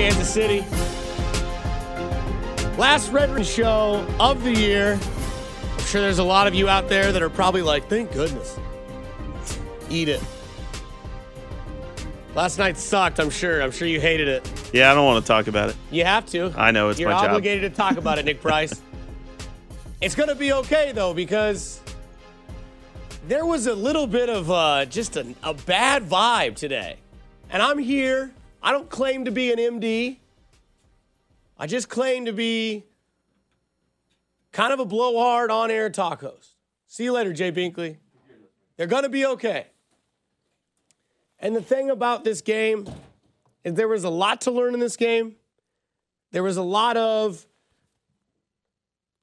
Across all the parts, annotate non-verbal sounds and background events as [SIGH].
Kansas City? Last Red Run show of the year. I'm sure there's a lot of you out there that are probably like, thank goodness. Eat it. Last night sucked, I'm sure. I'm sure you hated it. Yeah, I don't want to talk about it. You have to. I know, it's You're my job. obligated to talk about it, Nick Price. [LAUGHS] it's going to be okay, though, because there was a little bit of uh, just a, a bad vibe today. And I'm here. I don't claim to be an MD. I just claim to be kind of a blowhard on air talk host. See you later, Jay Binkley. They're going to be okay. And the thing about this game is there was a lot to learn in this game. There was a lot of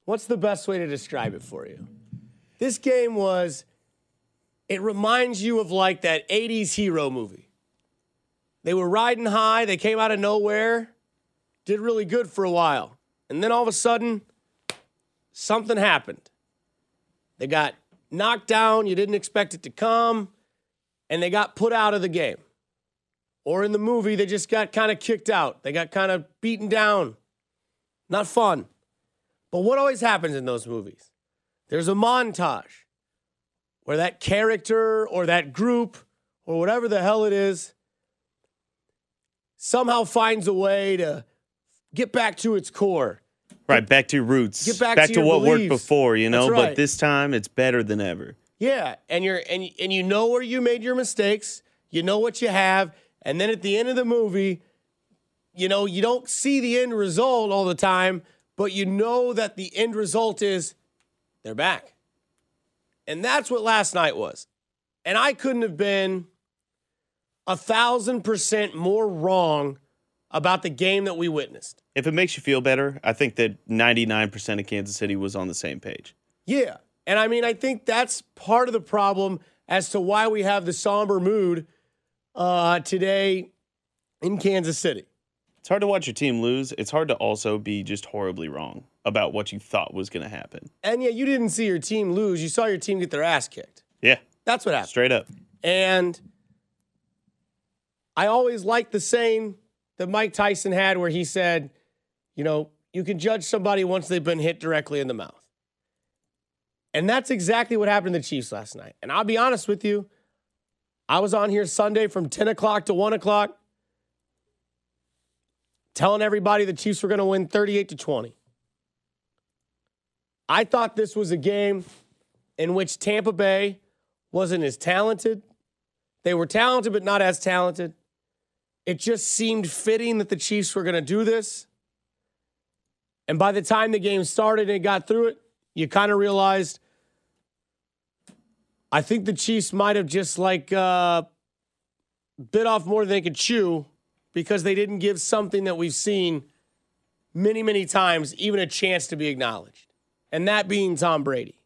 what's the best way to describe it for you? This game was it reminds you of like that 80s hero movie. They were riding high, they came out of nowhere, did really good for a while. And then all of a sudden, something happened. They got knocked down, you didn't expect it to come, and they got put out of the game. Or in the movie, they just got kind of kicked out. They got kind of beaten down. Not fun. But what always happens in those movies? There's a montage where that character or that group or whatever the hell it is somehow finds a way to get back to its core. Right, back to your roots. Get back to your what worked before, you know, right. but this time it's better than ever. Yeah, and you're and and you know where you made your mistakes. You know what you have, and then at the end of the movie, you know you don't see the end result all the time, but you know that the end result is they're back, and that's what last night was. And I couldn't have been a thousand percent more wrong about the game that we witnessed. If it makes you feel better, I think that 99% of Kansas City was on the same page. Yeah. And I mean, I think that's part of the problem as to why we have the somber mood uh, today in Kansas City. It's hard to watch your team lose. It's hard to also be just horribly wrong about what you thought was going to happen. And yeah, you didn't see your team lose. You saw your team get their ass kicked. Yeah, That's what happened. straight up. And I always liked the saying that Mike Tyson had where he said, you know, you can judge somebody once they've been hit directly in the mouth. And that's exactly what happened to the Chiefs last night. And I'll be honest with you, I was on here Sunday from 10 o'clock to 1 o'clock telling everybody the Chiefs were going to win 38 to 20. I thought this was a game in which Tampa Bay wasn't as talented. They were talented, but not as talented. It just seemed fitting that the Chiefs were going to do this. And by the time the game started and got through it, you kind of realized I think the Chiefs might have just like uh, bit off more than they could chew because they didn't give something that we've seen many, many times even a chance to be acknowledged. And that being Tom Brady.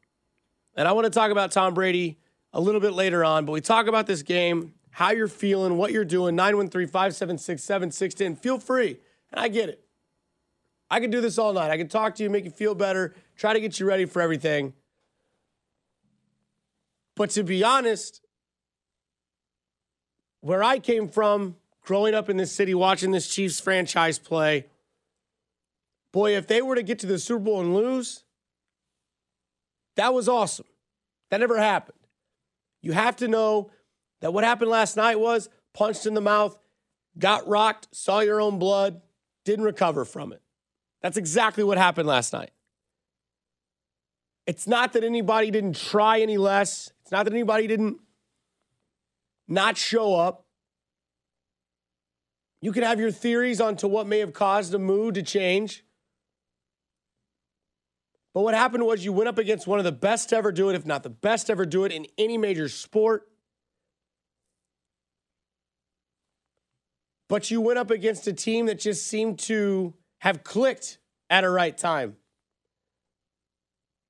And I want to talk about Tom Brady a little bit later on, but we talk about this game, how you're feeling, what you're doing, 913 576 7610. Feel free. And I get it. I can do this all night. I can talk to you, make you feel better, try to get you ready for everything. But to be honest, where I came from, growing up in this city, watching this Chiefs franchise play, boy, if they were to get to the Super Bowl and lose, that was awesome. That never happened. You have to know that what happened last night was punched in the mouth, got rocked, saw your own blood, didn't recover from it. That's exactly what happened last night. It's not that anybody didn't try any less. It's not that anybody didn't not show up. You can have your theories onto what may have caused a mood to change. But what happened was you went up against one of the best ever do it, if not the best ever do it in any major sport. But you went up against a team that just seemed to have clicked at a right time.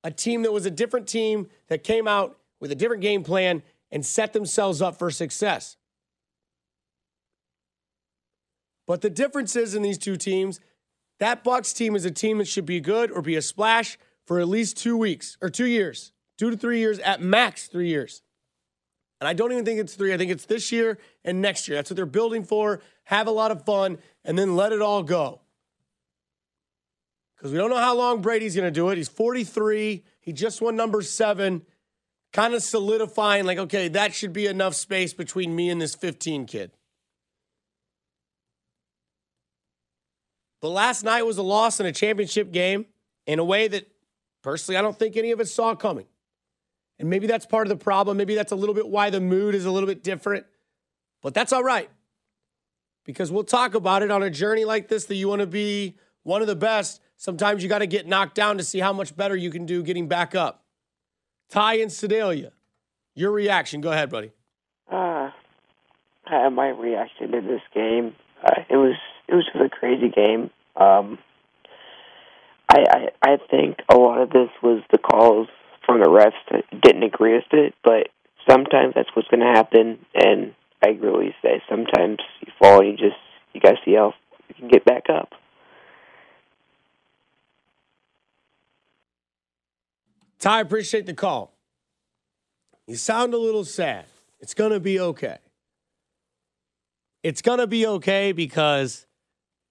A team that was a different team that came out with a different game plan and set themselves up for success. But the difference is in these two teams, that Bucks team is a team that should be good or be a splash for at least two weeks or two years, two to three years, at max three years. And I don't even think it's three. I think it's this year and next year. That's what they're building for. Have a lot of fun and then let it all go. Because we don't know how long Brady's going to do it. He's 43. He just won number seven, kind of solidifying, like, okay, that should be enough space between me and this 15 kid. But last night was a loss in a championship game in a way that personally I don't think any of us saw coming. And maybe that's part of the problem. Maybe that's a little bit why the mood is a little bit different. But that's all right. Because we'll talk about it on a journey like this that you want to be one of the best. Sometimes you got to get knocked down to see how much better you can do getting back up. Ty and Sedalia, your reaction. Go ahead, buddy. Uh, my reaction to this game, uh, it was it was just a crazy game. Um, I, I I think a lot of this was the calls from the refs that didn't agree with it, but sometimes that's what's going to happen. And I really say sometimes you fall and you just you got to see how you can get back up. Ty, appreciate the call. You sound a little sad. It's to be okay. It's to be okay because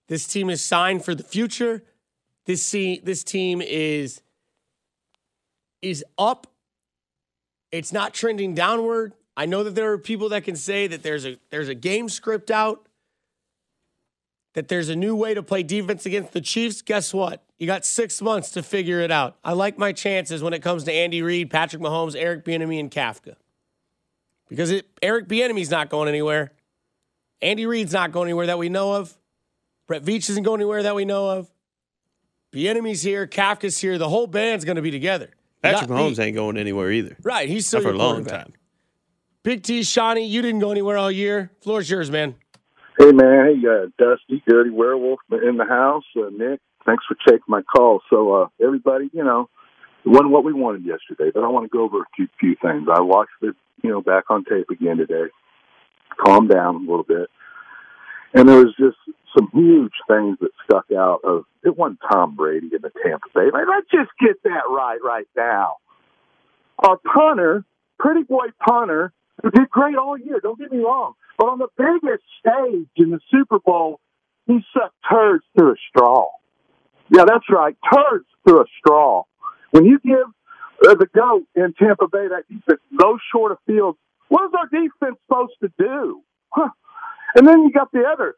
this team is signed for the future. This see, this team is is up. It's not trending downward. I know that there are people that can say that there's a there's a game script out, that there's a new way to play defense against the Chiefs. Guess what? You got six months to figure it out. I like my chances when it comes to Andy Reid, Patrick Mahomes, Eric Bieniemy, and Kafka. Because it, Eric Bieniemy's not going anywhere. Andy Reid's not going anywhere that we know of. Brett Veach isn't going anywhere that we know of. Bieniemy's here. Kafka's here. The whole band's going to be together. Patrick Mahomes ain't going anywhere either. Right. He's still for a long time. Big T, Shawnee, you didn't go anywhere all year. Floor's yours, man. Hey, man. Hey, uh, Dusty, Dirty Werewolf in the house. Uh, Nick, thanks for taking my call. So, uh, everybody, you know, it wasn't what we wanted yesterday, but I want to go over a few, few things. I watched it, you know, back on tape again today. Calm down a little bit. And there was just some huge things that stuck out of it wasn't Tom Brady in the Tampa Bay. Like, let's just get that right right now. Our punter, pretty boy punter, who did great all year, don't get me wrong. But on the biggest stage in the Super Bowl, he sucked turds through a straw. Yeah, that's right, turds through a straw. When you give uh, the GOAT in Tampa Bay that defense those short of fields, what is our defense supposed to do? Huh. And then you got the other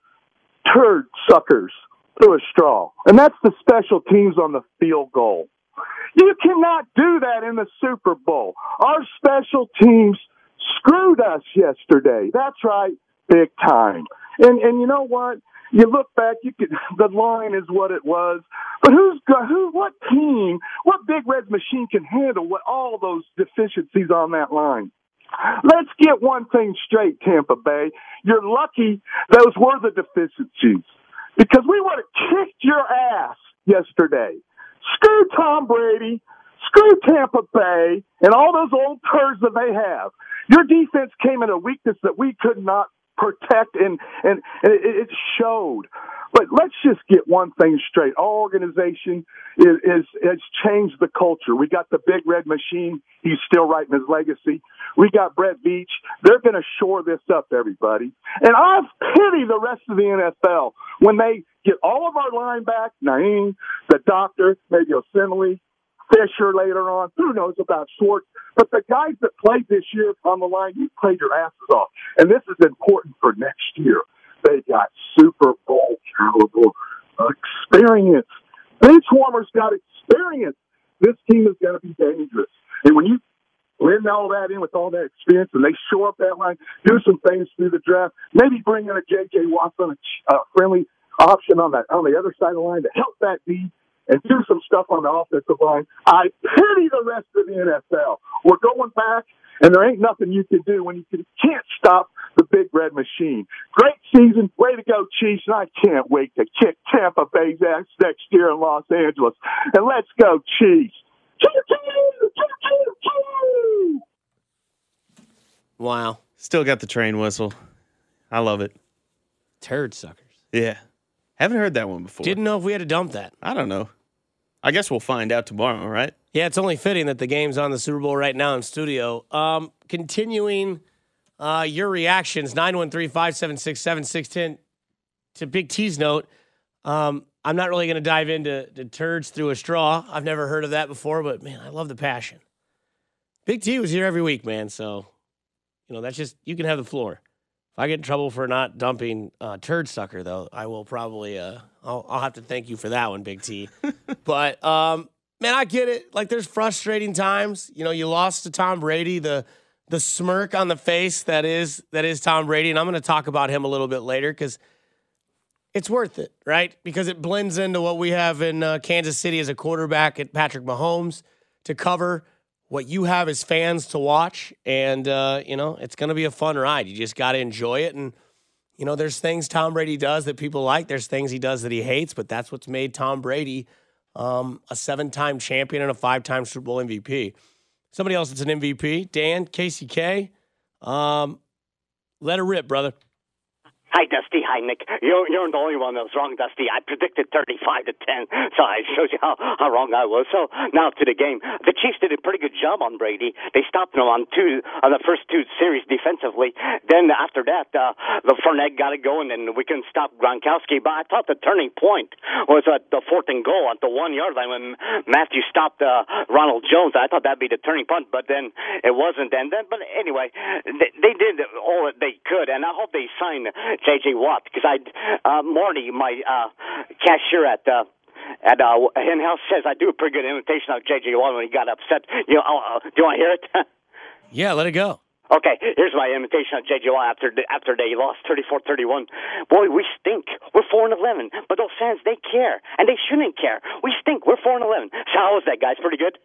turd suckers through a straw. And that's the special teams on the field goal. You cannot do that in the Super Bowl. Our special teams screwed us yesterday. That's right, big time. And and you know what? You look back, you could [LAUGHS] the line is what it was. But who's who what team, what big red machine can handle what all those deficiencies on that line? Let's get one thing straight, Tampa Bay. You're lucky those were the deficiencies because we would have kicked your ass yesterday. Screw Tom Brady, screw Tampa Bay, and all those old turds that they have. Your defense came in a weakness that we could not protect, and and, and it, it showed. But let's just get one thing straight. Our organization is, is has changed the culture. We got the big red machine. He's still writing his legacy. We got Brett Veach. They're going to shore this up, everybody. And I pity the rest of the NFL when they get all of our line back, Naeem, the doctor, maybe Osemele, Fisher later on. Who knows about Schwartz? But the guys that played this year on the line, you played your asses off. And this is important for next year. They got Super Bowl caliber experience. Benchwarmers got experience. This team is going to be dangerous. And when you blend all that in with all that experience and they show up that line, do some things through the draft, maybe bring in a J.J. Watson, a friendly option on that on the other side of the line to help that D and do some stuff on the offensive line. I pity the rest of the NFL. We're going back, and there ain't nothing you can do when you can't stop the big red machine. Great season. Way to go, Chiefs. And I can't wait to kick Tampa Bay's ass next year in Los Angeles. And let's go, Chiefs. Wow. Still got the train whistle. I love it. Turd suckers. Yeah. Haven't heard that one before. Didn't know if we had to dump that. I don't know. I guess we'll find out tomorrow, right? Yeah, it's only fitting that the game's on the Super Bowl right now in studio. Um, continuing uh, your reactions, 913 576 7610. To Big T's note, um, I'm not really going to dive into the turds through a straw. I've never heard of that before, but man, I love the passion. Big T was here every week, man. So, you know, that's just, you can have the floor. If I get in trouble for not dumping uh, turd sucker, though, I will probably, uh, I'll, I'll have to thank you for that one, Big T. [LAUGHS] but, um, man, I get it. Like, there's frustrating times. You know, you lost to Tom Brady, the, the smirk on the face that is that is Tom Brady, and I'm going to talk about him a little bit later because it's worth it, right? Because it blends into what we have in uh, Kansas City as a quarterback at Patrick Mahomes to cover what you have as fans to watch, and uh, you know it's going to be a fun ride. You just got to enjoy it, and you know there's things Tom Brady does that people like. There's things he does that he hates, but that's what's made Tom Brady um, a seven-time champion and a five-time Super Bowl MVP. Somebody else that's an MVP, Dan KCK. Um, let it rip, brother. Hi, Dusty. Hi, Nick. You're, you're the only one that was wrong, Dusty. I predicted 35 to 10, so I showed you how, how wrong I was. So now to the game. The Chiefs did a pretty good job on Brady. They stopped him on two on the first two series defensively. Then after that, uh, the Fournette got it going, and we couldn't stop Gronkowski. But I thought the turning point was at the fourth and goal at the one yard line when Mathieu stopped uh, Ronald Jones. I thought that'd be the turning point, but then it wasn't. And then, but anyway, they, they did all that they could, and I hope they sign J.J. Watt because I, uh, Marty, my uh, cashier at uh, at uh, in house says I do a pretty good imitation of J.J. Watt when he got upset. You know, uh, do you want to hear it? [LAUGHS] yeah, let it go. Okay, here's my imitation of J.J. Watt after after they lost 34-31. Boy, we stink. We're four and eleven, but those fans they care, and they shouldn't care. We stink. We're four and eleven. So how was that, guys? Pretty good.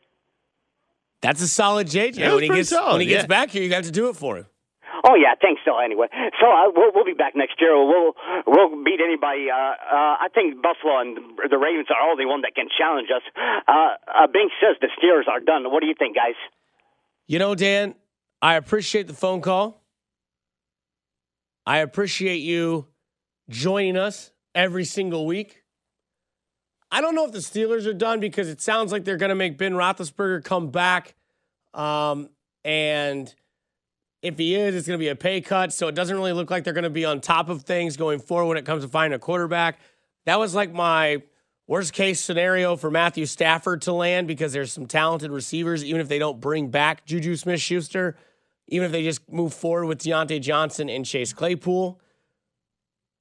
That's a solid JJ. Yeah, when he gets solid, when he gets back here, you got to do it for him. Oh yeah, thanks. So anyway, so uh, we'll we'll be back next year. We'll we'll beat anybody. Uh, uh, I think Buffalo and the Ravens are all the one that can challenge us. Uh, uh, Bing says the Steelers are done. What do you think, guys? You know, Dan, I appreciate the phone call. I appreciate you joining us every single week. I don't know if the Steelers are done because it sounds like they're going to make Ben Roethlisberger come back, um, and if he is, it's going to be a pay cut. So it doesn't really look like they're going to be on top of things going forward when it comes to finding a quarterback. That was like my worst case scenario for Matthew Stafford to land because there's some talented receivers, even if they don't bring back Juju Smith Schuster, even if they just move forward with Diontae Johnson and Chase Claypool.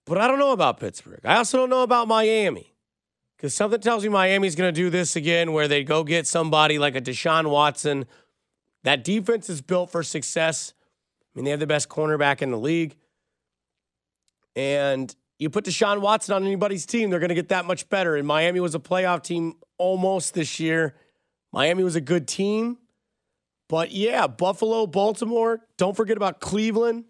But I don't know about Pittsburgh. I also don't know about Miami because something tells me Miami's going to do this again where they go get somebody like a Deshaun Watson. That defense is built for success. I mean, they have the best cornerback in the league. And you put Deshaun Watson on anybody's team, they're going to get that much better. And Miami was a playoff team almost this year. Miami was a good team. But yeah, Buffalo, Baltimore. Don't forget about Cleveland.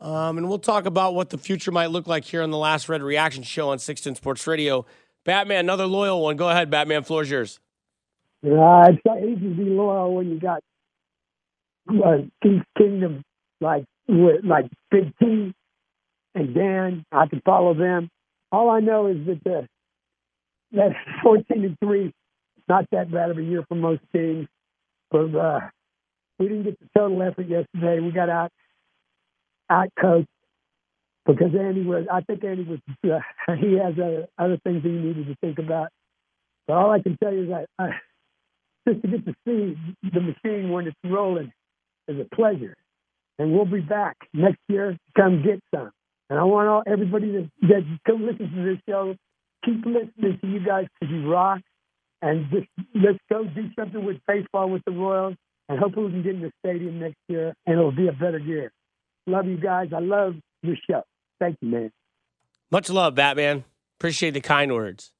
Um, and we'll talk about what the future might look like here on the Last Red Reaction Show on 16 Sports Radio. Batman, another loyal one. Go ahead, Batman. Floor's yours. Uh, it's easy to be loyal when you got uh, King, Kingdom like with, like Big T and Dan. I can follow them. All I know is that the that [LAUGHS] 14 and three, not that bad of a year for most teams. But uh, we didn't get the total effort yesterday. We got out out coached because Andy was. I think Andy was. Uh, [LAUGHS] he has uh, other things he needed to think about. But all I can tell you is that I, just to get to see the machine when it's rolling is a pleasure. And we'll be back next year come get some. And I want all everybody that, that come listen to this show, keep listening to you guys because you rock. And just let's go do something with baseball with the Royals. And hopefully we can get in the stadium next year and it'll be a better year. Love you guys. I love your show. Thank you, man. Much love, Batman. Appreciate the kind words.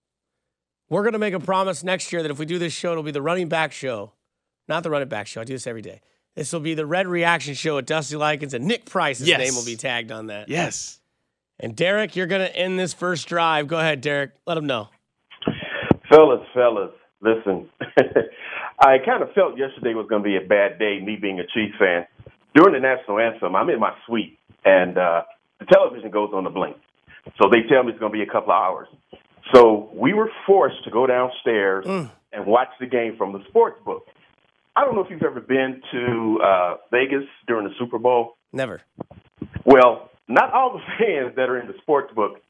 We're going to make a promise next year that if we do this show, it'll be the running back show. Not the running back show. I do this every day. This will be the Red Reaction Show at Dusty Likens, and Nick Price's Yes. name will be tagged on that. Yes. And Derek, you're going to end this first drive. Go ahead, Derek. Let them know. Fellas, fellas, listen. [LAUGHS] I kind of felt yesterday was going to be a bad day, me being a Chiefs fan. During the national anthem, I'm in my suite, and uh, the television goes on the blink. So they tell me it's going to be a couple of hours. So we were forced to go downstairs and watch the game from the sports book. I don't know if you've ever been to uh, Vegas during the Super Bowl. Never. Well, not all the [LAUGHS] fans that are in the sports book,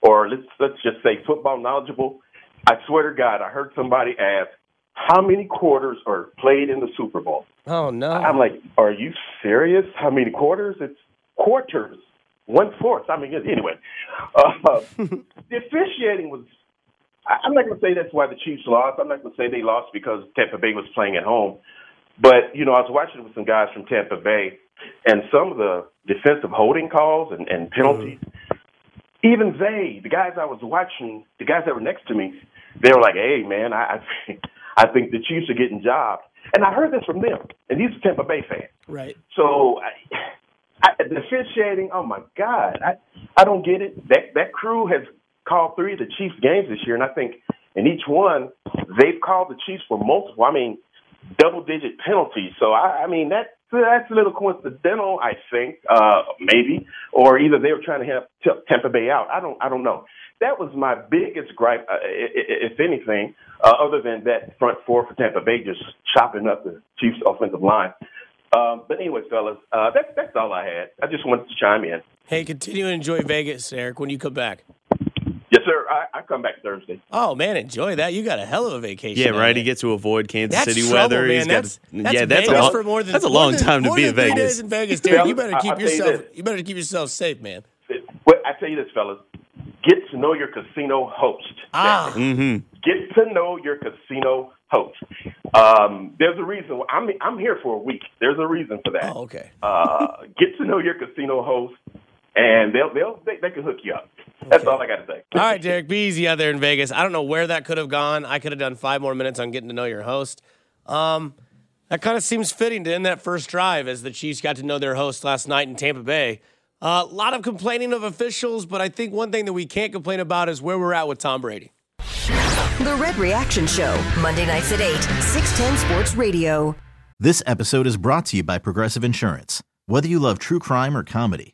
or let's let's just say football knowledgeable. I swear to God, I heard somebody ask, "How many quarters are played in the Super Bowl?" Oh, no. I'm like, "Are you serious? How many quarters? It's quarters, one fourth." I mean, anyway, uh, [LAUGHS] the officiating was. I- I'm not going to say that's why the Chiefs lost. I'm not going to say they lost because Tampa Bay was playing at home. But you know, I was watching with some guys from Tampa Bay, and some of the defensive holding calls and, and penalties. Mm-hmm. Even they, the guys I was watching, the guys that were next to me, they were like, "Hey, man, I I think, I think the Chiefs are getting jobbed." And I heard this from them, and these are Tampa Bay fans. Right. So I, I, the officiating, oh my God, I I don't get it. That that crew has called three of the Chiefs games this year, and I think in each one they've called the Chiefs for multiple. I mean, double digit penalties. So I, I mean that that's a little coincidental, I think, uh, maybe, or either they were trying to help Tampa Bay out. I don't I don't know. That was my biggest gripe, uh, if anything, uh, other than that front four for Tampa Bay just chopping up the Chiefs' offensive line. Um, but anyway, fellas, uh, that's that's all I had. I just wanted to chime in. Hey, continue to enjoy Vegas, Eric, when you come back. Yes, sir. I, I come back Thursday. Oh, man, enjoy that. You got a hell of a vacation. Yeah, right. there. He gets to avoid Kansas That's City trouble, weather. man. He's got That's, that's yeah, that's Vegas a long, for more than that's a long than- time to more be than in three Vegas. days in Vegas, Derek. You better keep I'll tell you yourself. You better keep yourself safe, man. Well, I tell you this, fellas, get to know your casino host. Ah, Mm-hmm. Get to know your casino host. Um, there's a reason. I'm I'm here for a week. There's a reason for that. oh, okay. Uh, get to know your casino host, and they'll they'll they, they can hook you up. That's Okay. all I got to say. All right, Derek, be easy out there in Vegas. I don't know where that could have gone. I could have done five more minutes on getting to know your host. Um, that kind of seems fitting to end that first drive as the Chiefs got to know their host last night in Tampa Bay. A lot of complaining of officials, but I think one thing that we can't complain about is where we're at with Tom Brady. The Red Reaction Show, Monday nights at 8, 610 Sports Radio. This episode is brought to you by Progressive Insurance. Whether you love true crime or comedy,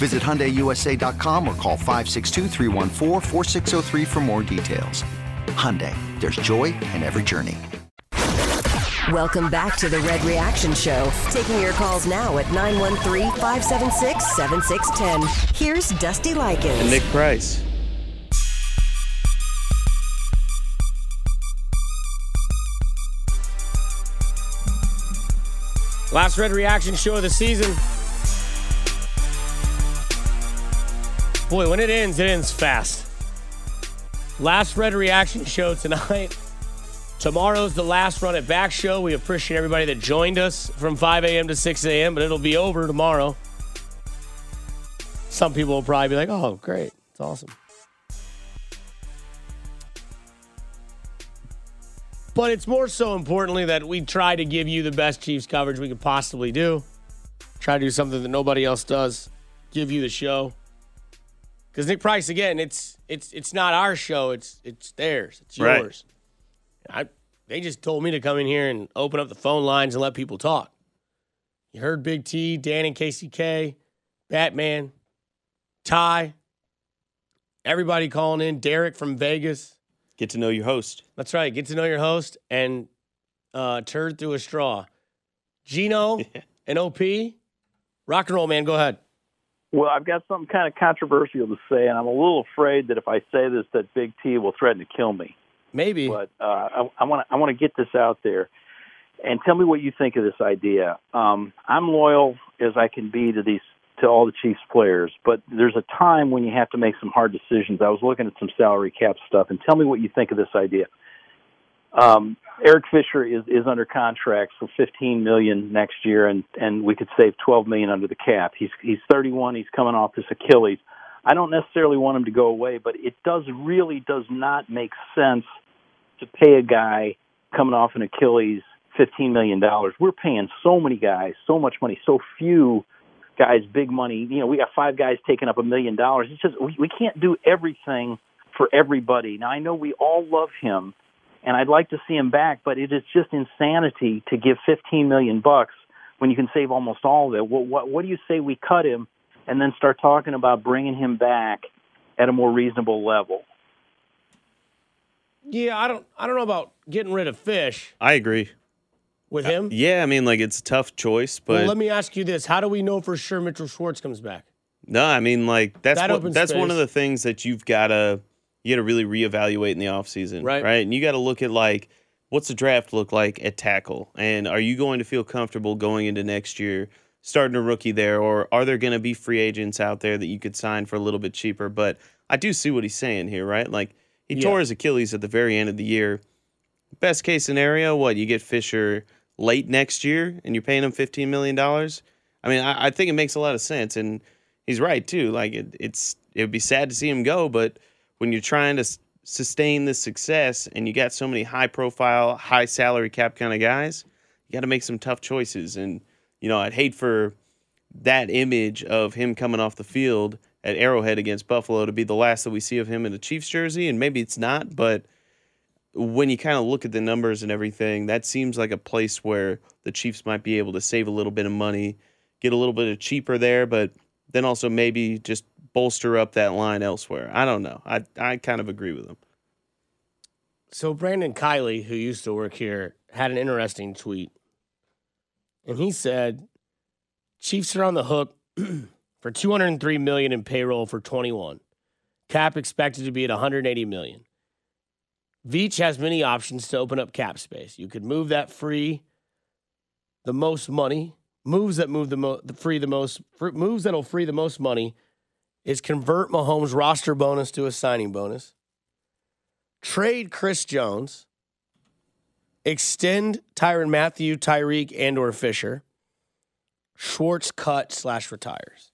Visit HyundaiUSA.com or call 562 for more details. Hyundai, there's joy in every journey. Welcome back to the Red Reaction Show. Taking your calls now at 913-576-7610. Here's Dusty Likens. And Nick Price. Last Red Reaction Show of the season. Boy, when it ends, it ends fast. Last red reaction show tonight. Tomorrow's the last run it back show. We appreciate everybody that joined us from 5 a.m. to 6 a.m., but it'll be over tomorrow. Some people will probably be like, oh, great. It's awesome. But it's more so importantly that we try to give you the best Chiefs coverage we could possibly do. Try to do something that nobody else does. Give you the show. Because Nick Price, again, it's it's it's not our show. It's it's theirs. It's Right. yours. I they just told me to come in here and open up the phone lines and let people talk. You heard Big T, Dan and KCK, Batman, Ty, everybody calling in. Derek from Vegas. Get to know your host. That's right. Get to know your host and uh, turd through a straw. Gino [LAUGHS] and OP, rock and roll, man. Go ahead. Well, I've got something kind of controversial to say, and I'm a little afraid that if I say this, that Big T will threaten to kill me. Maybe. But uh, I want to I want to get this out there, and tell me what you think of this idea. Um, I'm loyal as I can be to these to all the Chiefs players, but there's a time when you have to make some hard decisions. I was looking at some salary cap stuff, and tell me what you think of this idea. Um, Eric Fisher is, is under contract for 15 million next year, and and we could save 12 million under the cap. He's he's 31. He's coming off this Achilles. I don't necessarily want him to go away, but it does really does not make sense to pay a guy coming off an Achilles 15 million dollars. We're paying so many guys so much money, so few guys big money. You know, we got five guys taking up a million dollars. It's just we, we can't do everything for everybody. Now I know we all love him and I'd like to see him back, but it is just insanity to give 15 million bucks when you can save almost all of it. What, what, what do you say we cut him and then start talking about bringing him back at a more reasonable level? Yeah, I don't I don't know about getting rid of Fish I agree. with uh, him. Yeah, I mean, like it's a tough choice, but well, let me ask you this: How do we know for sure Mitchell Schwartz comes back? no, I mean, like that's That what, opens that's one of the things that you've got to you got to really reevaluate in the offseason, Right. Right, and you got to look at like what's the draft look like at tackle, and are you going to feel comfortable going into next year starting a rookie there, or are there going to be free agents out there that you could sign for a little bit cheaper? But I do see what he's saying here, right? Like he Yeah. tore his Achilles at the very end of the year. Best case scenario, what you get Fisher late next year, and you're paying him fifteen million dollars. I mean, I, I think it makes a lot of sense, and he's right too. Like it, it's it would be sad to see him go, but when you're trying to sustain this success and you got so many high profile, high salary cap kind of guys, you got to make some tough choices. And you know, I'd hate for that image of him coming off the field at Arrowhead against Buffalo to be the last that we see of him in a Chiefs jersey, and maybe it's not, but when you kind of look at the numbers and everything, that seems like a place where the Chiefs might be able to save a little bit of money, get a little bit of cheaper there, but then also maybe just bolster up that line elsewhere. I don't know. I I kind of agree with him. So Brandon Kiley, who used to work here, had an interesting tweet. And he said Chiefs are on the hook [CLEARS THROAT] for 203 million in payroll for 21. Cap expected to be at 180 million. Veach has many options to open up cap space. You could move that free the most money. Moves that move the, mo- the free the most fr- moves that'll free the most money is convert Mahomes roster bonus to a signing bonus trade Chris Jones, extend Tyrann Mathieu, Tyreek, and or Fisher. Schwartz cut slash retires.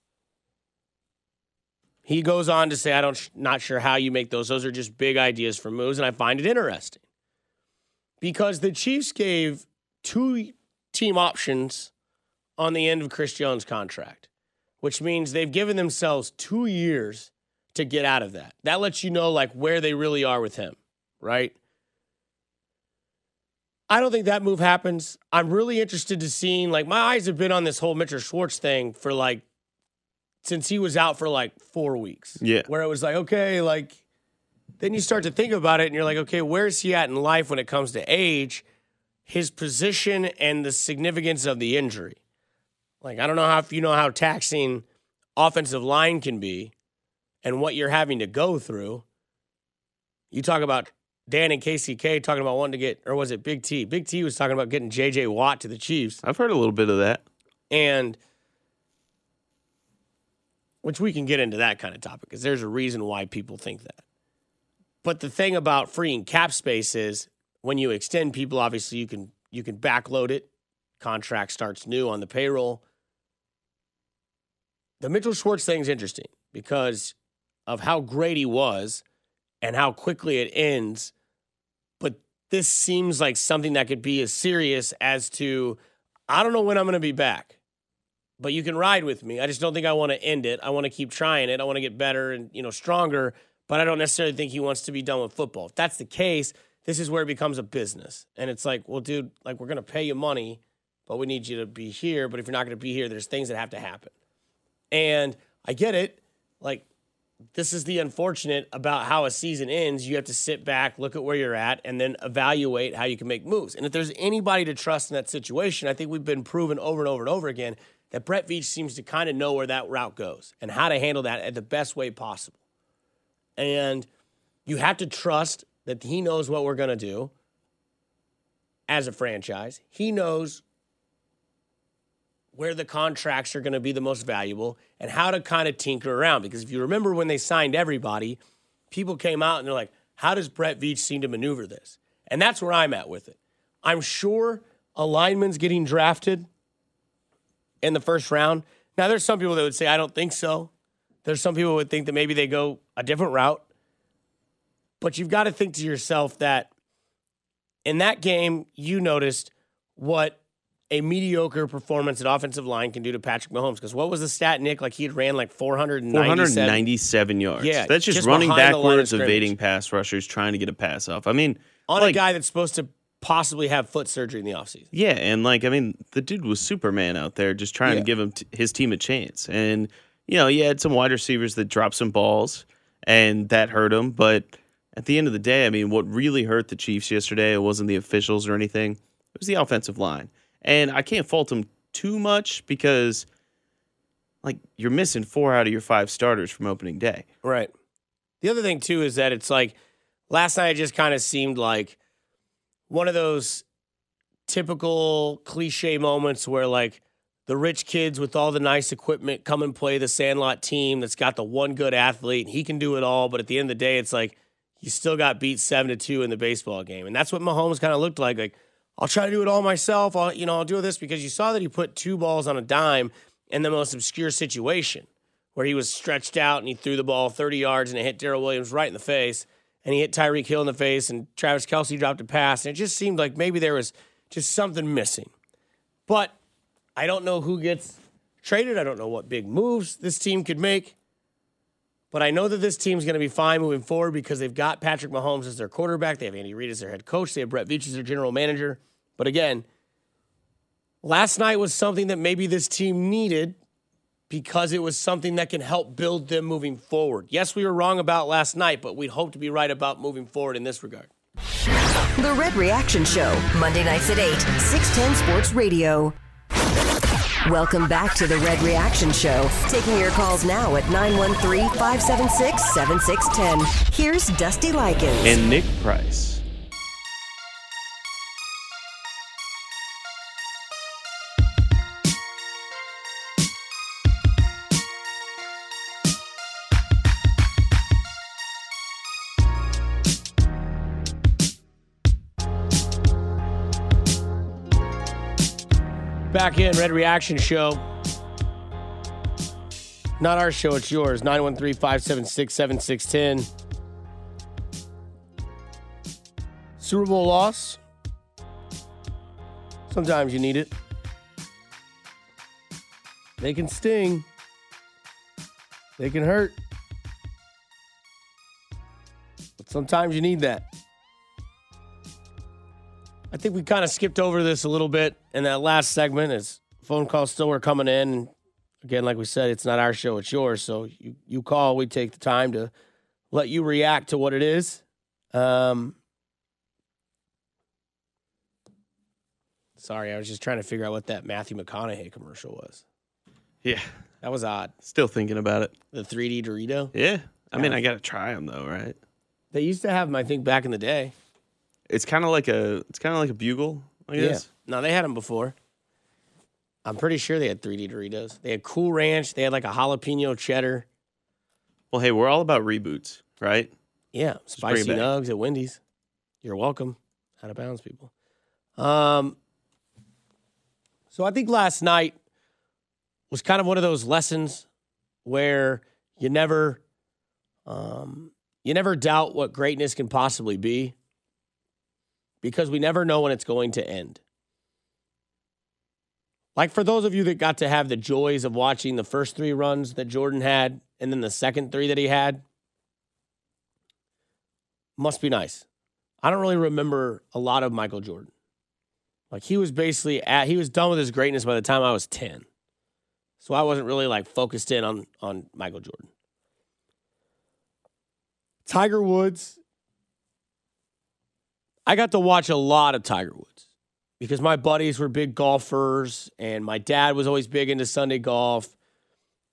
He goes on to say, "I don't, not sure how you make those. Those are just big ideas for moves, and I find it interesting because the Chiefs gave two team options on the end of Chris Jones' contract, which means they've given themselves two years to get out of that. That lets you know like where they really are with him, right? I don't think that move happens. I'm really interested to seeing like my eyes have been on this whole Mitchell Schwartz thing for like since he was out for like four weeks. Yeah. Where it was like, okay, like then you start to think about it and you're like, okay, where's he at in life when it comes to age, his position, and the significance of the injury? Like, I don't know how if you know how taxing offensive line can be and what you're having to go through. You talk about Dan and KCK talking about wanting to get, or was it Big T? Big T was talking about getting JJ Watt to the Chiefs. I've heard a little bit of that. And which we can get into that kind of topic because there's a reason why people think that. But the thing about freeing cap space is when you extend people, obviously you can you can backload it. Contract starts new on the payroll. The Mitchell Schwartz thing's interesting because of how great he was and how quickly it ends. But this seems like something that could be as serious as to I don't know when I'm going to be back but you can ride with me. I just don't think I want to end it. I want to keep trying it. I want to get better and you know stronger, but I don't necessarily think he wants to be done with football. If that's the case, this is where it becomes a business. And it's like, well, dude, like we're going to pay you money, but we need you to be here, but if you're not going to be here, there's things that have to happen. And I get it. Like this is the unfortunate about how a season ends. You have to sit back, look at where you're at, and then evaluate how you can make moves. And if there's anybody to trust in that situation, I think we've been proven over and over and over again that Brett Veach seems to kind of know where that route goes and how to handle that at the best way possible. And you have to trust that he knows what we're going to do as a franchise. He knows where the contracts are going to be the most valuable and how to kind of tinker around. Because if you remember when they signed everybody, people came out and they're like, how does Brett Veach seem to maneuver this? And that's where I'm at with it. I'm sure a lineman's getting drafted in the first round. Now, there's some people that would say, I don't think so. There's some people would think that maybe they go a different route. But you've got to think to yourself that in that game, you noticed what a mediocre performance at offensive line can do to Patrick Mahomes. Because what was the stat, Nick? Like he had ran like 497, 497 yards. Yeah, That's just, just running behind the line of backwards, evading pass rushers, trying to get a pass off. I mean, on like, a guy that's supposed to possibly have foot surgery in the offseason. Yeah, and like I mean, the dude was Superman out there, just trying Yeah. to give him t- his team a chance. And you know, he had some wide receivers that dropped some balls, and that hurt him. But at the end of the day, I mean, what really hurt the Chiefs yesterday it wasn't the officials or anything; it was the offensive line. And I can't fault him too much because, like, you're missing four out of your five starters from opening day. Right. The other thing too is that it's like last night it just kind of seemed like one of those typical cliche moments where like the rich kids with all the nice equipment come and play the Sandlot team that's got the one good athlete and he can do it all, but at the end of the day, it's like you still got beat seven to two in the baseball game, and that's what Mahomes kind of looked like. Like I'll try to do it all myself. I'll you know I'll do this because you saw that he put two balls on a dime in the most obscure situation where he was stretched out and he threw the ball 30 yards and it hit Darrel Williams right in the face. And he hit Tyreek Hill in the face and Travis Kelce dropped a pass. And it just seemed like maybe there was just something missing. But I don't know who gets traded. I don't know what big moves this team could make. But I know that this team's going to be fine moving forward because they've got Patrick Mahomes as their quarterback. They have Andy Reid as their head coach. They have Brett Veach as their general manager. But again, last night was something that maybe this team needed because it was something that can help build them moving forward. Yes, we were wrong about last night, but we'd hope to be right about moving forward in this regard. The Red Reaction Show, Monday nights at 8, 610 Sports Radio. Welcome back to the Red Reaction Show. Taking your calls now at 913 576 7610. Here's Dusty Likens. And Nick Price. Back in Red Reaction Show. Not our show, it's yours. 913 576 7610. Super Bowl loss. Sometimes you need it. They can sting, they can hurt. But sometimes you need that. I think we kind of skipped over this a little bit in that last segment as phone calls still were coming in. Again, like we said, it's not our show, it's yours. So you, you call, we take the time to let you react to what it is. Um, sorry, I was just trying to figure out what that Matthew McConaughey commercial was. Yeah. That was odd. Still thinking about it. The 3D Dorito? Yeah. I mean, I got to try them though, right? They used to have them, I think, back in the day. It's kind of like a it's kind of like a bugle, I guess. No, they had them before. I'm pretty sure they had 3D Doritos. They had Cool Ranch. They had like a jalapeno cheddar. Well, hey, we're all about reboots, right? Yeah, bring it spicy back. nugs at Wendy's. You're welcome. Out of bounds, people. Um, so I think last night was kind of one of those lessons where you never, um, you never doubt what greatness can possibly be, because we never know when it's going to end. Like for those of you that got to have the joys of watching the first three runs that Jordan had, and then the second three that he had, must be nice. I don't really remember a lot of Michael Jordan. Like he was basically at he was done with his greatness by the time I was 10. So I wasn't really like focused in on on Michael Jordan. Tiger Woods I got to watch a lot of Tiger Woods because my buddies were big golfers and my dad was always big into Sunday golf.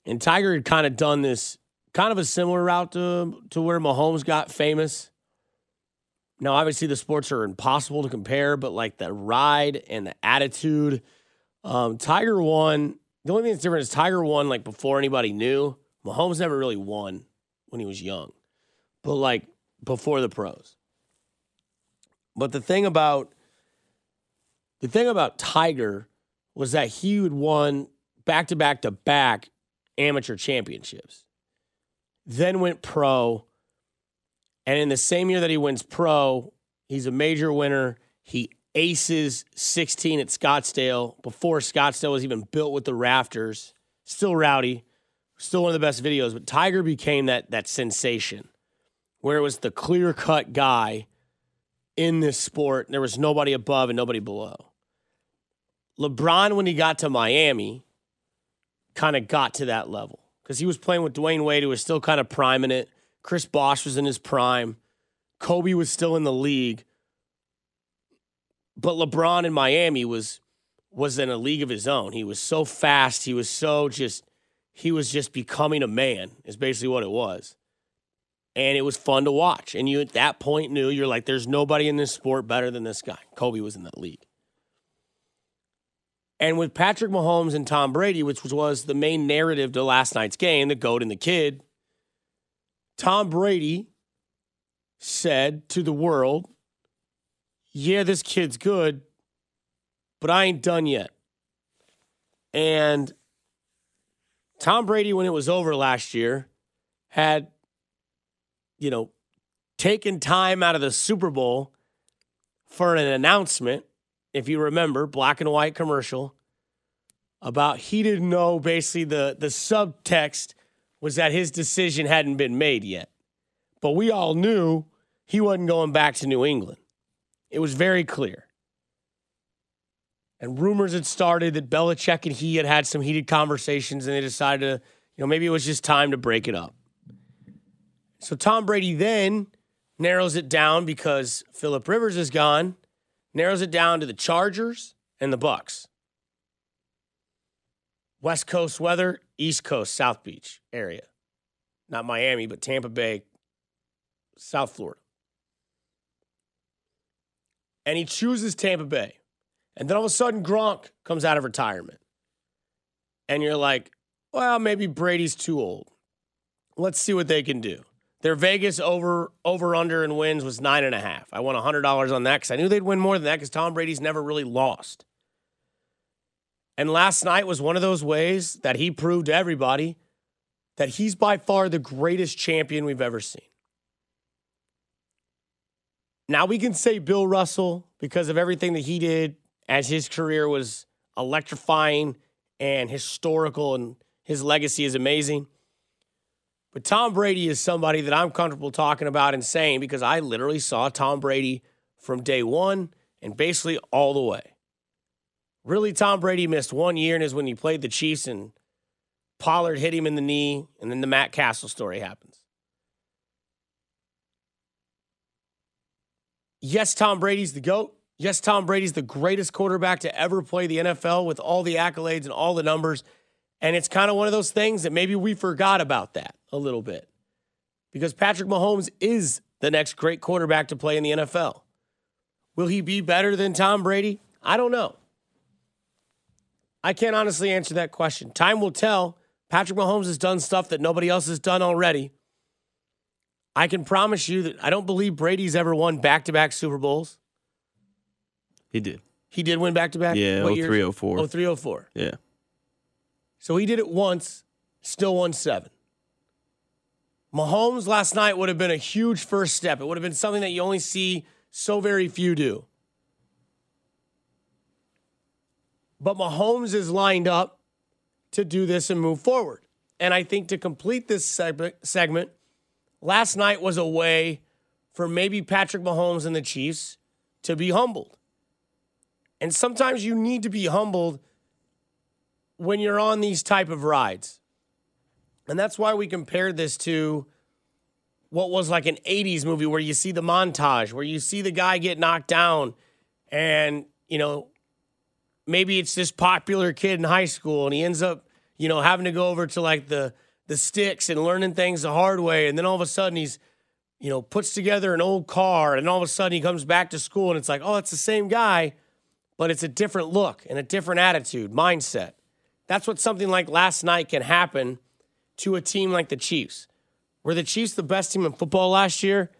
And Tiger had kind of done this kind of a similar route to to where Mahomes got famous. Now, obviously, the sports are impossible to compare, but like the ride and the attitude, um, Tiger won. The only thing that's different is Tiger won like before anybody knew. Mahomes never really won when he was young, but like before the pros. But the thing about the thing about Tiger was that he would won back to back to back amateur championships. Then went pro. And in the same year that he wins pro, he's a major winner. He aces 16 at Scottsdale before Scottsdale was even built with the rafters. Still rowdy, still one of the best videos. But Tiger became that that sensation where it was the clear cut guy in this sport. There was nobody above and nobody below. LeBron, when he got to Miami, kind of got to that level because he was playing with Dwyane Wade, who was still kind of priming it. Chris Bosh was in his prime. Kobe was still in the league. But LeBron in Miami was was in a league of his own. He was so fast. He was so just he was just becoming a man, is basically what it was. And it was fun to watch. And you at that point knew you're like, there's nobody in this sport better than this guy. Kobe was in that league. And with Patrick Mahomes and Tom Brady, which was the main narrative to last night's game, the GOAT and the kid, Tom Brady said to the world, Yeah, this kid's good, but I ain't done yet. And Tom Brady, when it was over last year, had, you know, taken time out of the Super Bowl for an announcement, if you remember, black and white commercial about he didn't know basically the, the subtext was that his decision hadn't been made yet. But we all knew he wasn't going back to New England. It was very clear. And rumors had started that Belichick and he had had some heated conversations and they decided to, you know, maybe it was just time to break it up. So Tom Brady then narrows it down because Philip Rivers is gone, narrows it down to the Chargers and the Bucks. West Coast weather, East Coast, South Beach area. Not Miami, but Tampa Bay, South Florida. And he chooses Tampa Bay. And then all of a sudden, Gronk comes out of retirement. And you're like, well, maybe Brady's too old. Let's see what they can do. Their Vegas over over under and wins was nine and a half. I won hundred dollars on that because I knew they'd win more than that because Tom Brady's never really lost. And last night was one of those ways that he proved to everybody that he's by far the greatest champion we've ever seen. Now we can say Bill Russell because of everything that he did as his career was electrifying and historical and his legacy is amazing. But Tom Brady is somebody that I'm comfortable talking about and saying because I literally saw Tom Brady from day one and basically all the way. Really, Tom Brady missed one year, and is when he played the Chiefs and Pollard hit him in the knee, and then the Matt Cassel story happens. Yes, Tom Brady's the GOAT. Yes, Tom Brady's the greatest quarterback to ever play the NFL with all the accolades and all the numbers. And it's kind of one of those things that maybe we forgot about that a little bit. because Patrick Mahomes is the next great quarterback to play in the NFL. Will he be better than Tom Brady? I don't know. I can't honestly answer that question. Time will tell. Patrick Mahomes has done stuff that nobody else has done already. I can promise you that I don't believe Brady's ever won back to back Super Bowls. He did. He did win back to back? Yeah, What years? 0304. Oh, 304. Yeah. So he did it once, still won seven. Mahomes last night would have been a huge first step. It would have been something that you only see so very few do. But Mahomes is lined up to do this and move forward. And I think to complete this segment, last night was a way for maybe Patrick Mahomes and the Chiefs to be humbled. And sometimes you need to be humbled when you're on these type of rides. And that's why we compared this to what was like an 80s movie where you see the montage, where you see the guy get knocked down and, you know, maybe it's this popular kid in high school and he ends up, you know, having to go over to like the the sticks and learning things the hard way and then all of a sudden he's you know, puts together an old car and all of a sudden he comes back to school and it's like, "Oh, it's the same guy, but it's a different look and a different attitude, mindset." That's what something like last night can happen to a team like the Chiefs. Were the Chiefs the best team in football last year?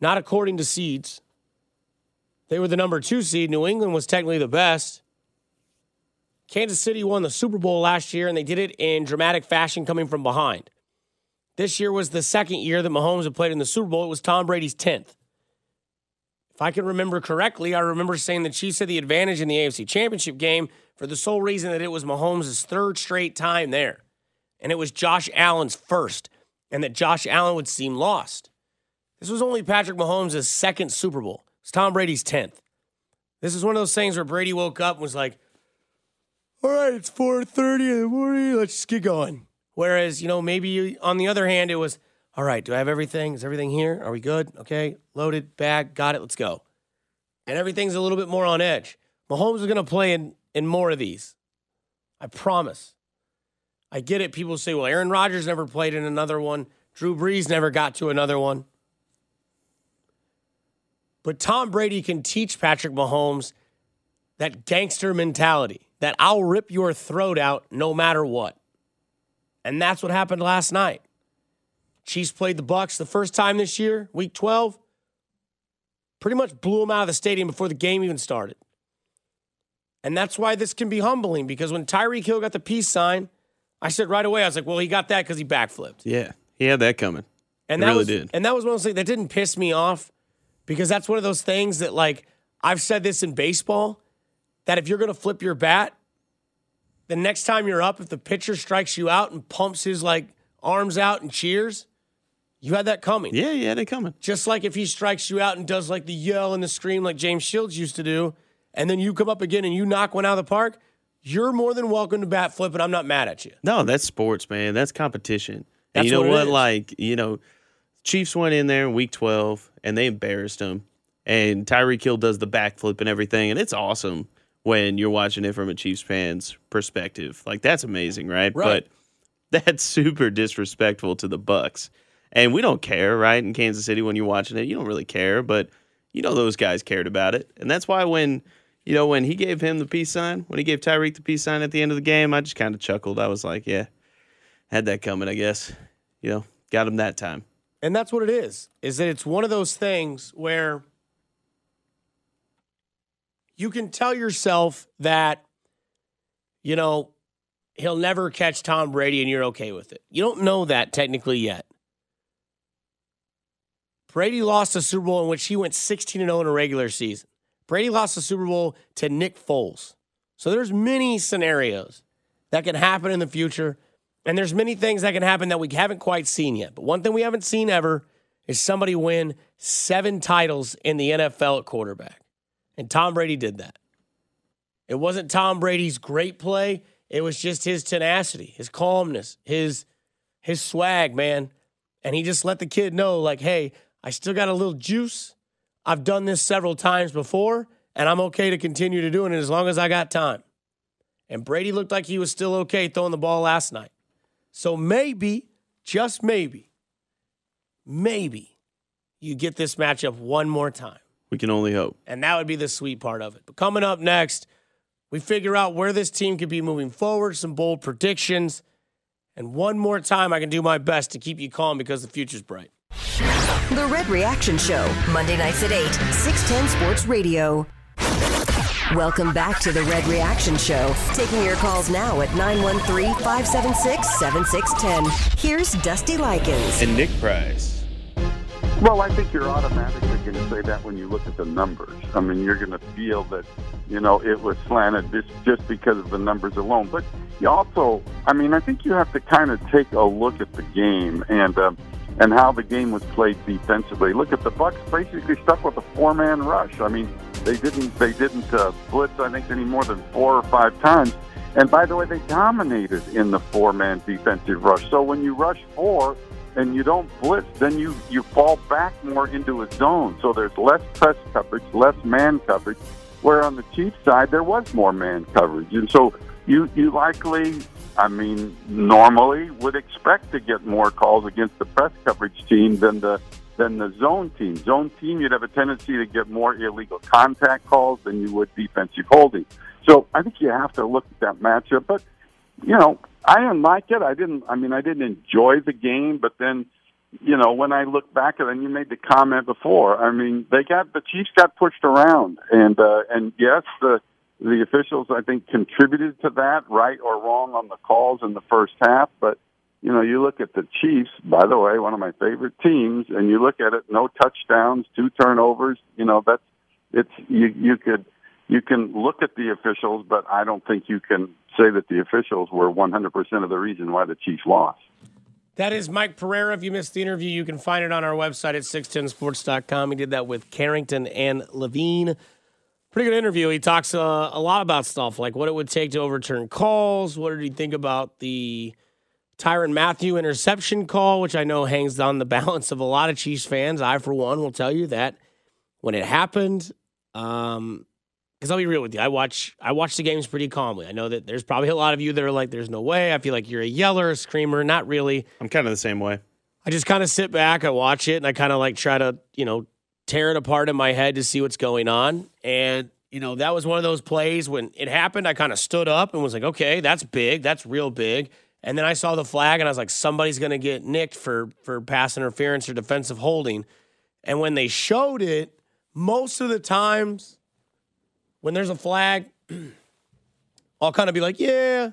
Not according to seeds. They were the number two seed. New England was technically the best. Kansas City won the Super Bowl last year, and they did it in dramatic fashion coming from behind. This year was the second year that Mahomes had played in the Super Bowl. It was Tom Brady's 10th. If I can remember correctly, I remember saying the Chiefs had the advantage in the AFC Championship game for the sole reason that it was Mahomes' third straight time there. And it was Josh Allen's first, and that Josh Allen would seem lost. This was only Patrick Mahomes' second Super Bowl. It's Tom Brady's 10th. This is one of those things where Brady woke up and was like, all right, it's 4.30 in the morning. Let's just get going. Whereas, you know, maybe you, on the other hand, it was, all right, do I have everything? Is everything here? Are we good? Okay, loaded, bag, got it, let's go. And everything's a little bit more on edge. Mahomes is going to play in, in more of these. I promise. I get it. People say, well, Aaron Rodgers never played in another one. Drew Brees never got to another one. But Tom Brady can teach Patrick Mahomes that gangster mentality that I'll rip your throat out no matter what. And that's what happened last night. Chiefs played the Bucks the first time this year, week 12. Pretty much blew them out of the stadium before the game even started. And that's why this can be humbling because when Tyreek Hill got the peace sign, I said right away, I was like, well, he got that because he backflipped. Yeah. He had that coming. And He that really was, did. And that was one of those things that didn't piss me off because that's one of those things that, like, I've said this in baseball that if you're going to flip your bat, the next time you're up, if the pitcher strikes you out and pumps his, like, arms out and cheers, you had that coming. Yeah, yeah, they coming. Just like if he strikes you out and does, like, the yell and the scream like James Shields used to do, and then you come up again and you knock one out of the park, you're more than welcome to bat flip, and I'm not mad at you. No, that's sports, man. That's competition. That's and you know what what? Like, you know, Chiefs went in there in week 12 and they embarrassed them. And Tyreek Hill does the backflip and everything. And it's awesome when you're watching it from a Chiefs fan's perspective. Like, that's amazing, right? Right. But [LAUGHS] that's super disrespectful to the Bucks. And we don't care, right? In Kansas City, when you're watching it, you don't really care. But you know those guys cared about it. And that's why when, you know, when he gave him the peace sign, when he gave Tyreek the peace sign at the end of the game, I just kind of chuckled. I was like, yeah, had that coming, I guess. You know, got him that time. And that's what it is. Is that it's one of those things where you can tell yourself that you know he'll never catch Tom Brady and you're okay with it. You don't know that technically yet. Brady lost a Super Bowl in which he went 16 and 0 in a regular season. Brady lost the Super Bowl to Nick Foles. So there's many scenarios that can happen in the future and there's many things that can happen that we haven't quite seen yet. But one thing we haven't seen ever is somebody win 7 titles in the NFL at quarterback. And Tom Brady did that. It wasn't Tom Brady's great play, it was just his tenacity, his calmness, his his swag, man. And he just let the kid know like, "Hey, I still got a little juice. I've done this several times before, and I'm okay to continue to doing it as long as I got time." And Brady looked like he was still okay throwing the ball last night. So maybe, just maybe, maybe you get this matchup one more time. We can only hope. And that would be the sweet part of it. But coming up next, we figure out where this team could be moving forward, some bold predictions. And one more time, I can do my best to keep you calm because the future's bright. The Red Reaction Show, Monday nights at 8, 610 Sports Radio. Welcome back to the Red Reaction Show. Taking your calls now at 913 576 7610. Here's Dusty Likens. And Nick Price. Well, I think you're automatically going to say that when you look at the numbers. I mean, you're going to feel that, you know, it was slanted just, just because of the numbers alone. But you also, I mean, I think you have to kind of take a look at the game and um, and how the game was played defensively. Look at the Bucks basically stuck with a four-man rush. I mean, they didn't they didn't uh, blitz I think any more than four or five times. And by the way, they dominated in the four-man defensive rush. So when you rush four and you don't blitz, then you you fall back more into a zone. So there's less press coverage, less man coverage. Where on the Chiefs side there was more man coverage, and so you you likely, I mean, normally would expect to get more calls against the press coverage team than the than the zone team. Zone team, you'd have a tendency to get more illegal contact calls than you would defensive holding. So I think you have to look at that matchup. But you know, I didn't like it. I didn't. I mean, I didn't enjoy the game. But then, you know, when I look back at it, and you made the comment before. I mean, they got the Chiefs got pushed around, and uh, and yes, the the officials I think contributed to that, right or wrong, on the calls in the first half. But you know, you look at the Chiefs. By the way, one of my favorite teams, and you look at it, no touchdowns, two turnovers. You know, that's it's you you could you can look at the officials, but I don't think you can say that the officials were 100% of the reason why the Chiefs lost. That is Mike Pereira. If you missed the interview, you can find it on our website at 610sports.com. He did that with Carrington and Levine. Pretty good interview. He talks uh, a lot about stuff like what it would take to overturn calls. What did he think about the Tyrann Mathieu interception call, which I know hangs on the [LAUGHS] balance of a lot of Chiefs fans. I, for one, will tell you that when it happened, um, because I'll be real with you, I watch I watch the games pretty calmly. I know that there's probably a lot of you that are like, "There's no way." I feel like you're a yeller, a screamer. Not really. I'm kind of the same way. I just kind of sit back, I watch it, and I kind of like try to, you know, tear it apart in my head to see what's going on. And you know, that was one of those plays when it happened. I kind of stood up and was like, "Okay, that's big. That's real big." And then I saw the flag, and I was like, "Somebody's going to get nicked for for pass interference or defensive holding." And when they showed it, most of the times when there's a flag, [CLEARS THROAT] I'll kind of be like, yeah,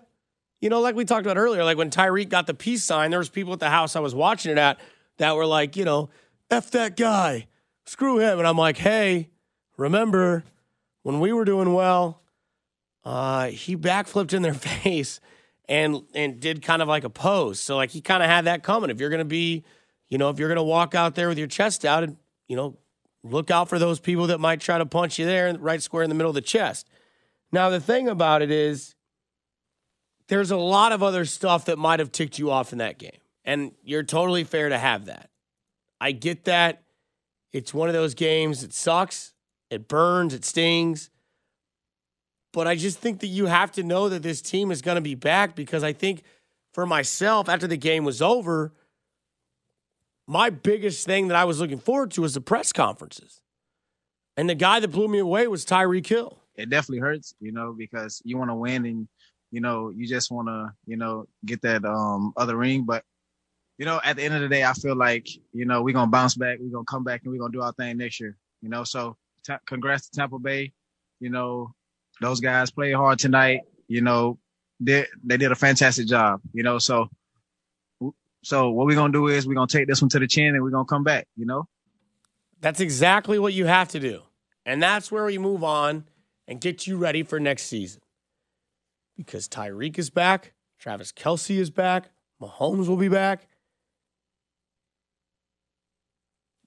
you know, like we talked about earlier, like when Tyreek got the peace sign, there was people at the house I was watching it at that were like, you know, F that guy, screw him. And I'm like, hey, remember when we were doing well, uh, he backflipped in their [LAUGHS] face and and did kind of like a pose. So like he kind of had that coming. If you're gonna be, you know, if you're gonna walk out there with your chest out and, you know, look out for those people that might try to punch you there right square in the middle of the chest. Now, the thing about it is, there's a lot of other stuff that might have ticked you off in that game. And you're totally fair to have that. I get that. It's one of those games. It sucks. It burns. It stings. But I just think that you have to know that this team is going to be back because I think for myself, after the game was over, my biggest thing that I was looking forward to was the press conferences. And the guy that blew me away was Tyreek Hill. It definitely hurts, you know, because you want to win and you know, you just want to, you know, get that um other ring, but you know, at the end of the day, I feel like, you know, we're going to bounce back, we're going to come back and we're going to do our thing next year, you know. So, t- congrats to Tampa Bay. You know, those guys played hard tonight, you know, they they did a fantastic job, you know. So so what we're gonna do is we're gonna take this one to the chin and we're gonna come back, you know? That's exactly what you have to do. And that's where we move on and get you ready for next season. Because Tyreek is back, Travis Kelce is back, Mahomes will be back.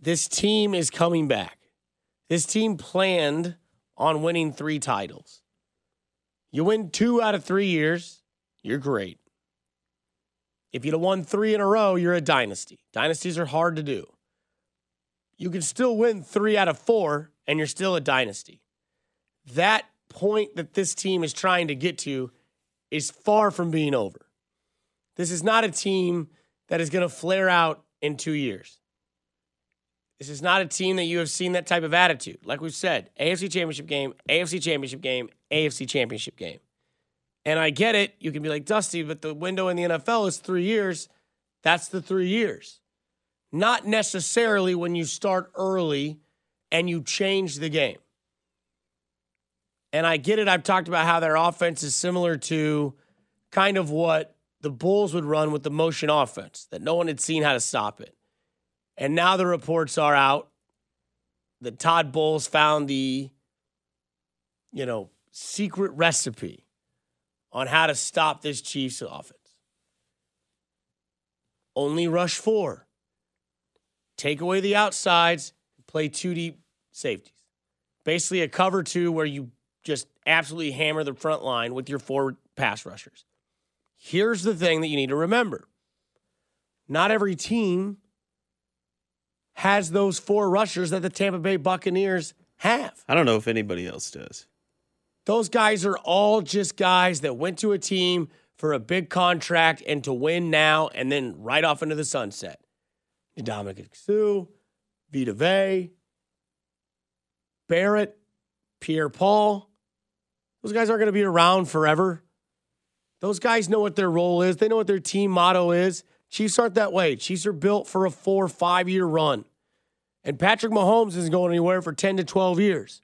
This team is coming back. This team planned on winning three titles. You win two out of three years, you're great. If you'd have won three in a row, you're a dynasty. Dynasties are hard to do. You can still win three out of four, and you're still a dynasty. That point that this team is trying to get to is far from being over. This is not a team that is going to flare out in two years. This is not a team that you have seen that type of attitude. Like we've said, AFC Championship game, AFC Championship game, AFC Championship game. And I get it. You can be like, Dusty, but the window in the NFL is three years. That's the three years. Not necessarily when you start early and you change the game. And I get it. I've talked about how their offense is similar to kind of what the Bulls would run with the motion offense, that no one had seen how to stop it. And now the reports are out that Todd Bowles found the, you know, secret recipe on how to stop this Chiefs offense. Only rush four. Take away the outsides, play two deep safeties. Basically, a cover two where you just absolutely hammer the front line with your four pass rushers. Here's the thing that you need to remember not every team has those four rushers that the Tampa Bay Buccaneers have. I don't know if anybody else does. Those guys are all just guys that went to a team for a big contract and to win now and then right off into the sunset. Dominic Suh, Vita Vea, Barrett, Pierre Paul. Those guys aren't going to be around forever. Those guys know what their role is. They know what their team motto is. Chiefs aren't that way. Chiefs are built for a four, five year run. And Patrick Mahomes isn't going anywhere for 10 to 12 years.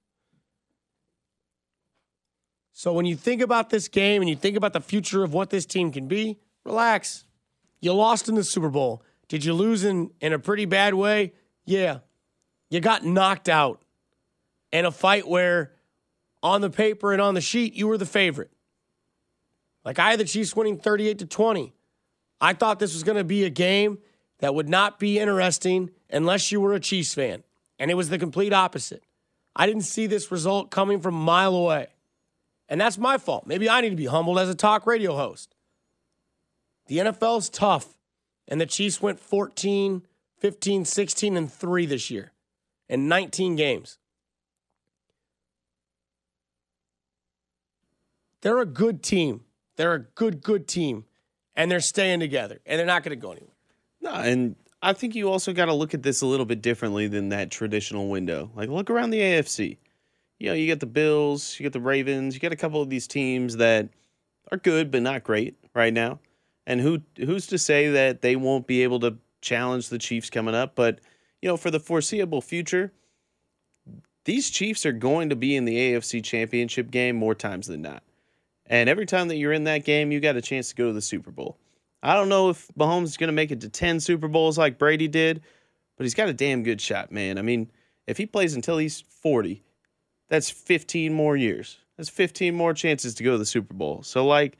So when you think about this game and you think about the future of what this team can be, relax. You lost in the Super Bowl. Did you lose in, in a pretty bad way? Yeah. You got knocked out in a fight where on the paper and on the sheet, you were the favorite. Like I had the Chiefs winning 38 to 20. I thought this was going to be a game that would not be interesting unless you were a Chiefs fan. And it was the complete opposite. I didn't see this result coming from a mile away. And that's my fault. Maybe I need to be humbled as a talk radio host. The NFL's tough. And the Chiefs went 14, 15, 16, and 3 this year in 19 games. They're a good team. They're a good, good team. And they're staying together. And they're not going to go anywhere. No, and I think you also got to look at this a little bit differently than that traditional window. Like, look around the AFC. You know, you get the Bills, you get the Ravens, you get a couple of these teams that are good but not great right now. And who who's to say that they won't be able to challenge the Chiefs coming up? But you know, for the foreseeable future, these Chiefs are going to be in the AFC Championship game more times than not. And every time that you're in that game, you got a chance to go to the Super Bowl. I don't know if Mahomes is going to make it to 10 Super Bowls like Brady did, but he's got a damn good shot, man. I mean, if he plays until he's 40, that's 15 more years. That's 15 more chances to go to the Super Bowl. So, like,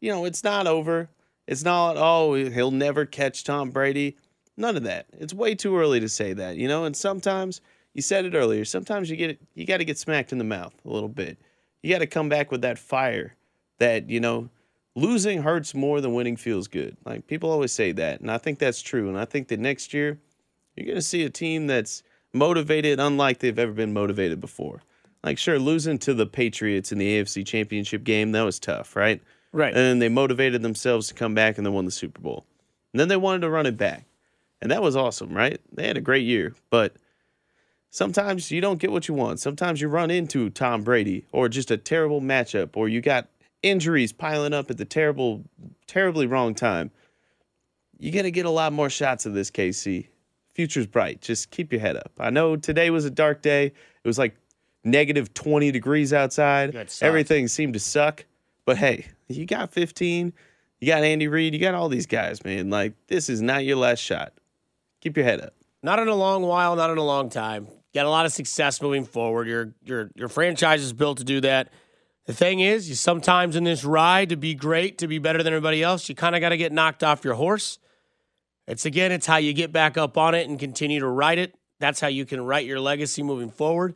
you know, it's not over. It's not, oh, he'll never catch Tom Brady. None of that. It's way too early to say that, you know? And sometimes, you said it earlier, sometimes you get you got to get smacked in the mouth a little bit. You got to come back with that fire that, you know, losing hurts more than winning feels good. Like people always say that, and I think that's true. And I think that next year you're going to see a team that's motivated unlike they've ever been motivated before. Like sure, losing to the Patriots in the AFC Championship game that was tough, right? Right. And then they motivated themselves to come back and they won the Super Bowl. And then they wanted to run it back. And that was awesome, right? They had a great year, but sometimes you don't get what you want. Sometimes you run into Tom Brady or just a terrible matchup or you got injuries piling up at the terrible, terribly wrong time. You're going to get a lot more shots of this, KC. Future's bright. Just keep your head up. I know today was a dark day. It was like negative 20 degrees outside. Everything seemed to suck. But hey, you got 15. You got Andy Reid. You got all these guys, man. Like, this is not your last shot. Keep your head up. Not in a long while, not in a long time. Got a lot of success moving forward. Your your your franchise is built to do that. The thing is, you sometimes in this ride to be great, to be better than everybody else, you kind of got to get knocked off your horse. It's again, it's how you get back up on it and continue to ride it. That's how you can write your legacy moving forward.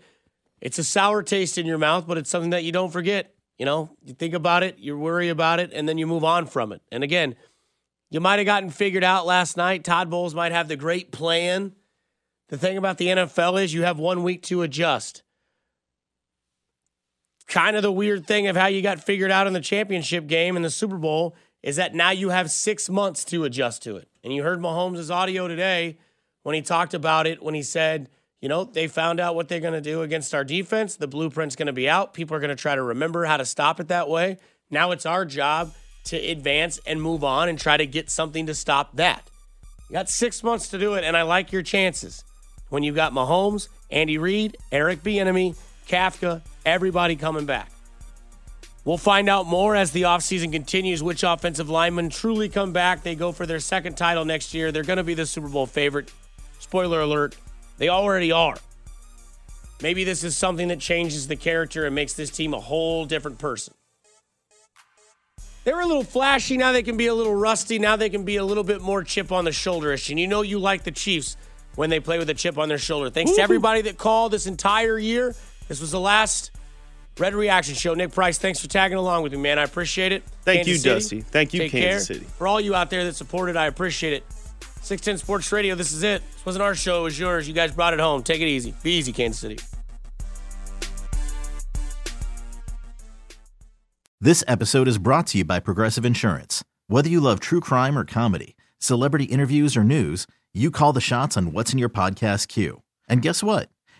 It's a sour taste in your mouth, but it's something that you don't forget. You know, you think about it, you worry about it, and then you move on from it. And again, you might have gotten figured out last night. Todd Bowles might have the great plan. The thing about the NFL is you have one week to adjust. Kind of the weird thing of how you got figured out in the championship game in the Super Bowl is that now you have six months to adjust to it. And you heard Mahomes' audio today when he talked about it when he said, you know, they found out what they're going to do against our defense. The blueprint's going to be out. People are going to try to remember how to stop it that way. Now it's our job to advance and move on and try to get something to stop that. You got six months to do it, and I like your chances. When you've got Mahomes, Andy Reid, Eric Bieniemy, Kafka, everybody coming back. We'll find out more as the offseason continues which offensive linemen truly come back. They go for their second title next year. They're going to be the Super Bowl favorite. Spoiler alert, they already are. Maybe this is something that changes the character and makes this team a whole different person. They were a little flashy. Now they can be a little rusty. Now they can be a little bit more chip on the shoulderish. And you know you like the Chiefs when they play with a chip on their shoulder. Thanks to everybody that called this entire year. This was the last Red Reaction Show. Nick Price, thanks for tagging along with me, man. I appreciate it. Thank Kansas you, City, Dusty. Thank you, take Kansas care. City. For all you out there that supported, I appreciate it. 610 Sports Radio, this is it. This wasn't our show, it was yours. You guys brought it home. Take it easy. Be easy, Kansas City. This episode is brought to you by Progressive Insurance. Whether you love true crime or comedy, celebrity interviews or news, you call the shots on what's in your podcast queue. And guess what?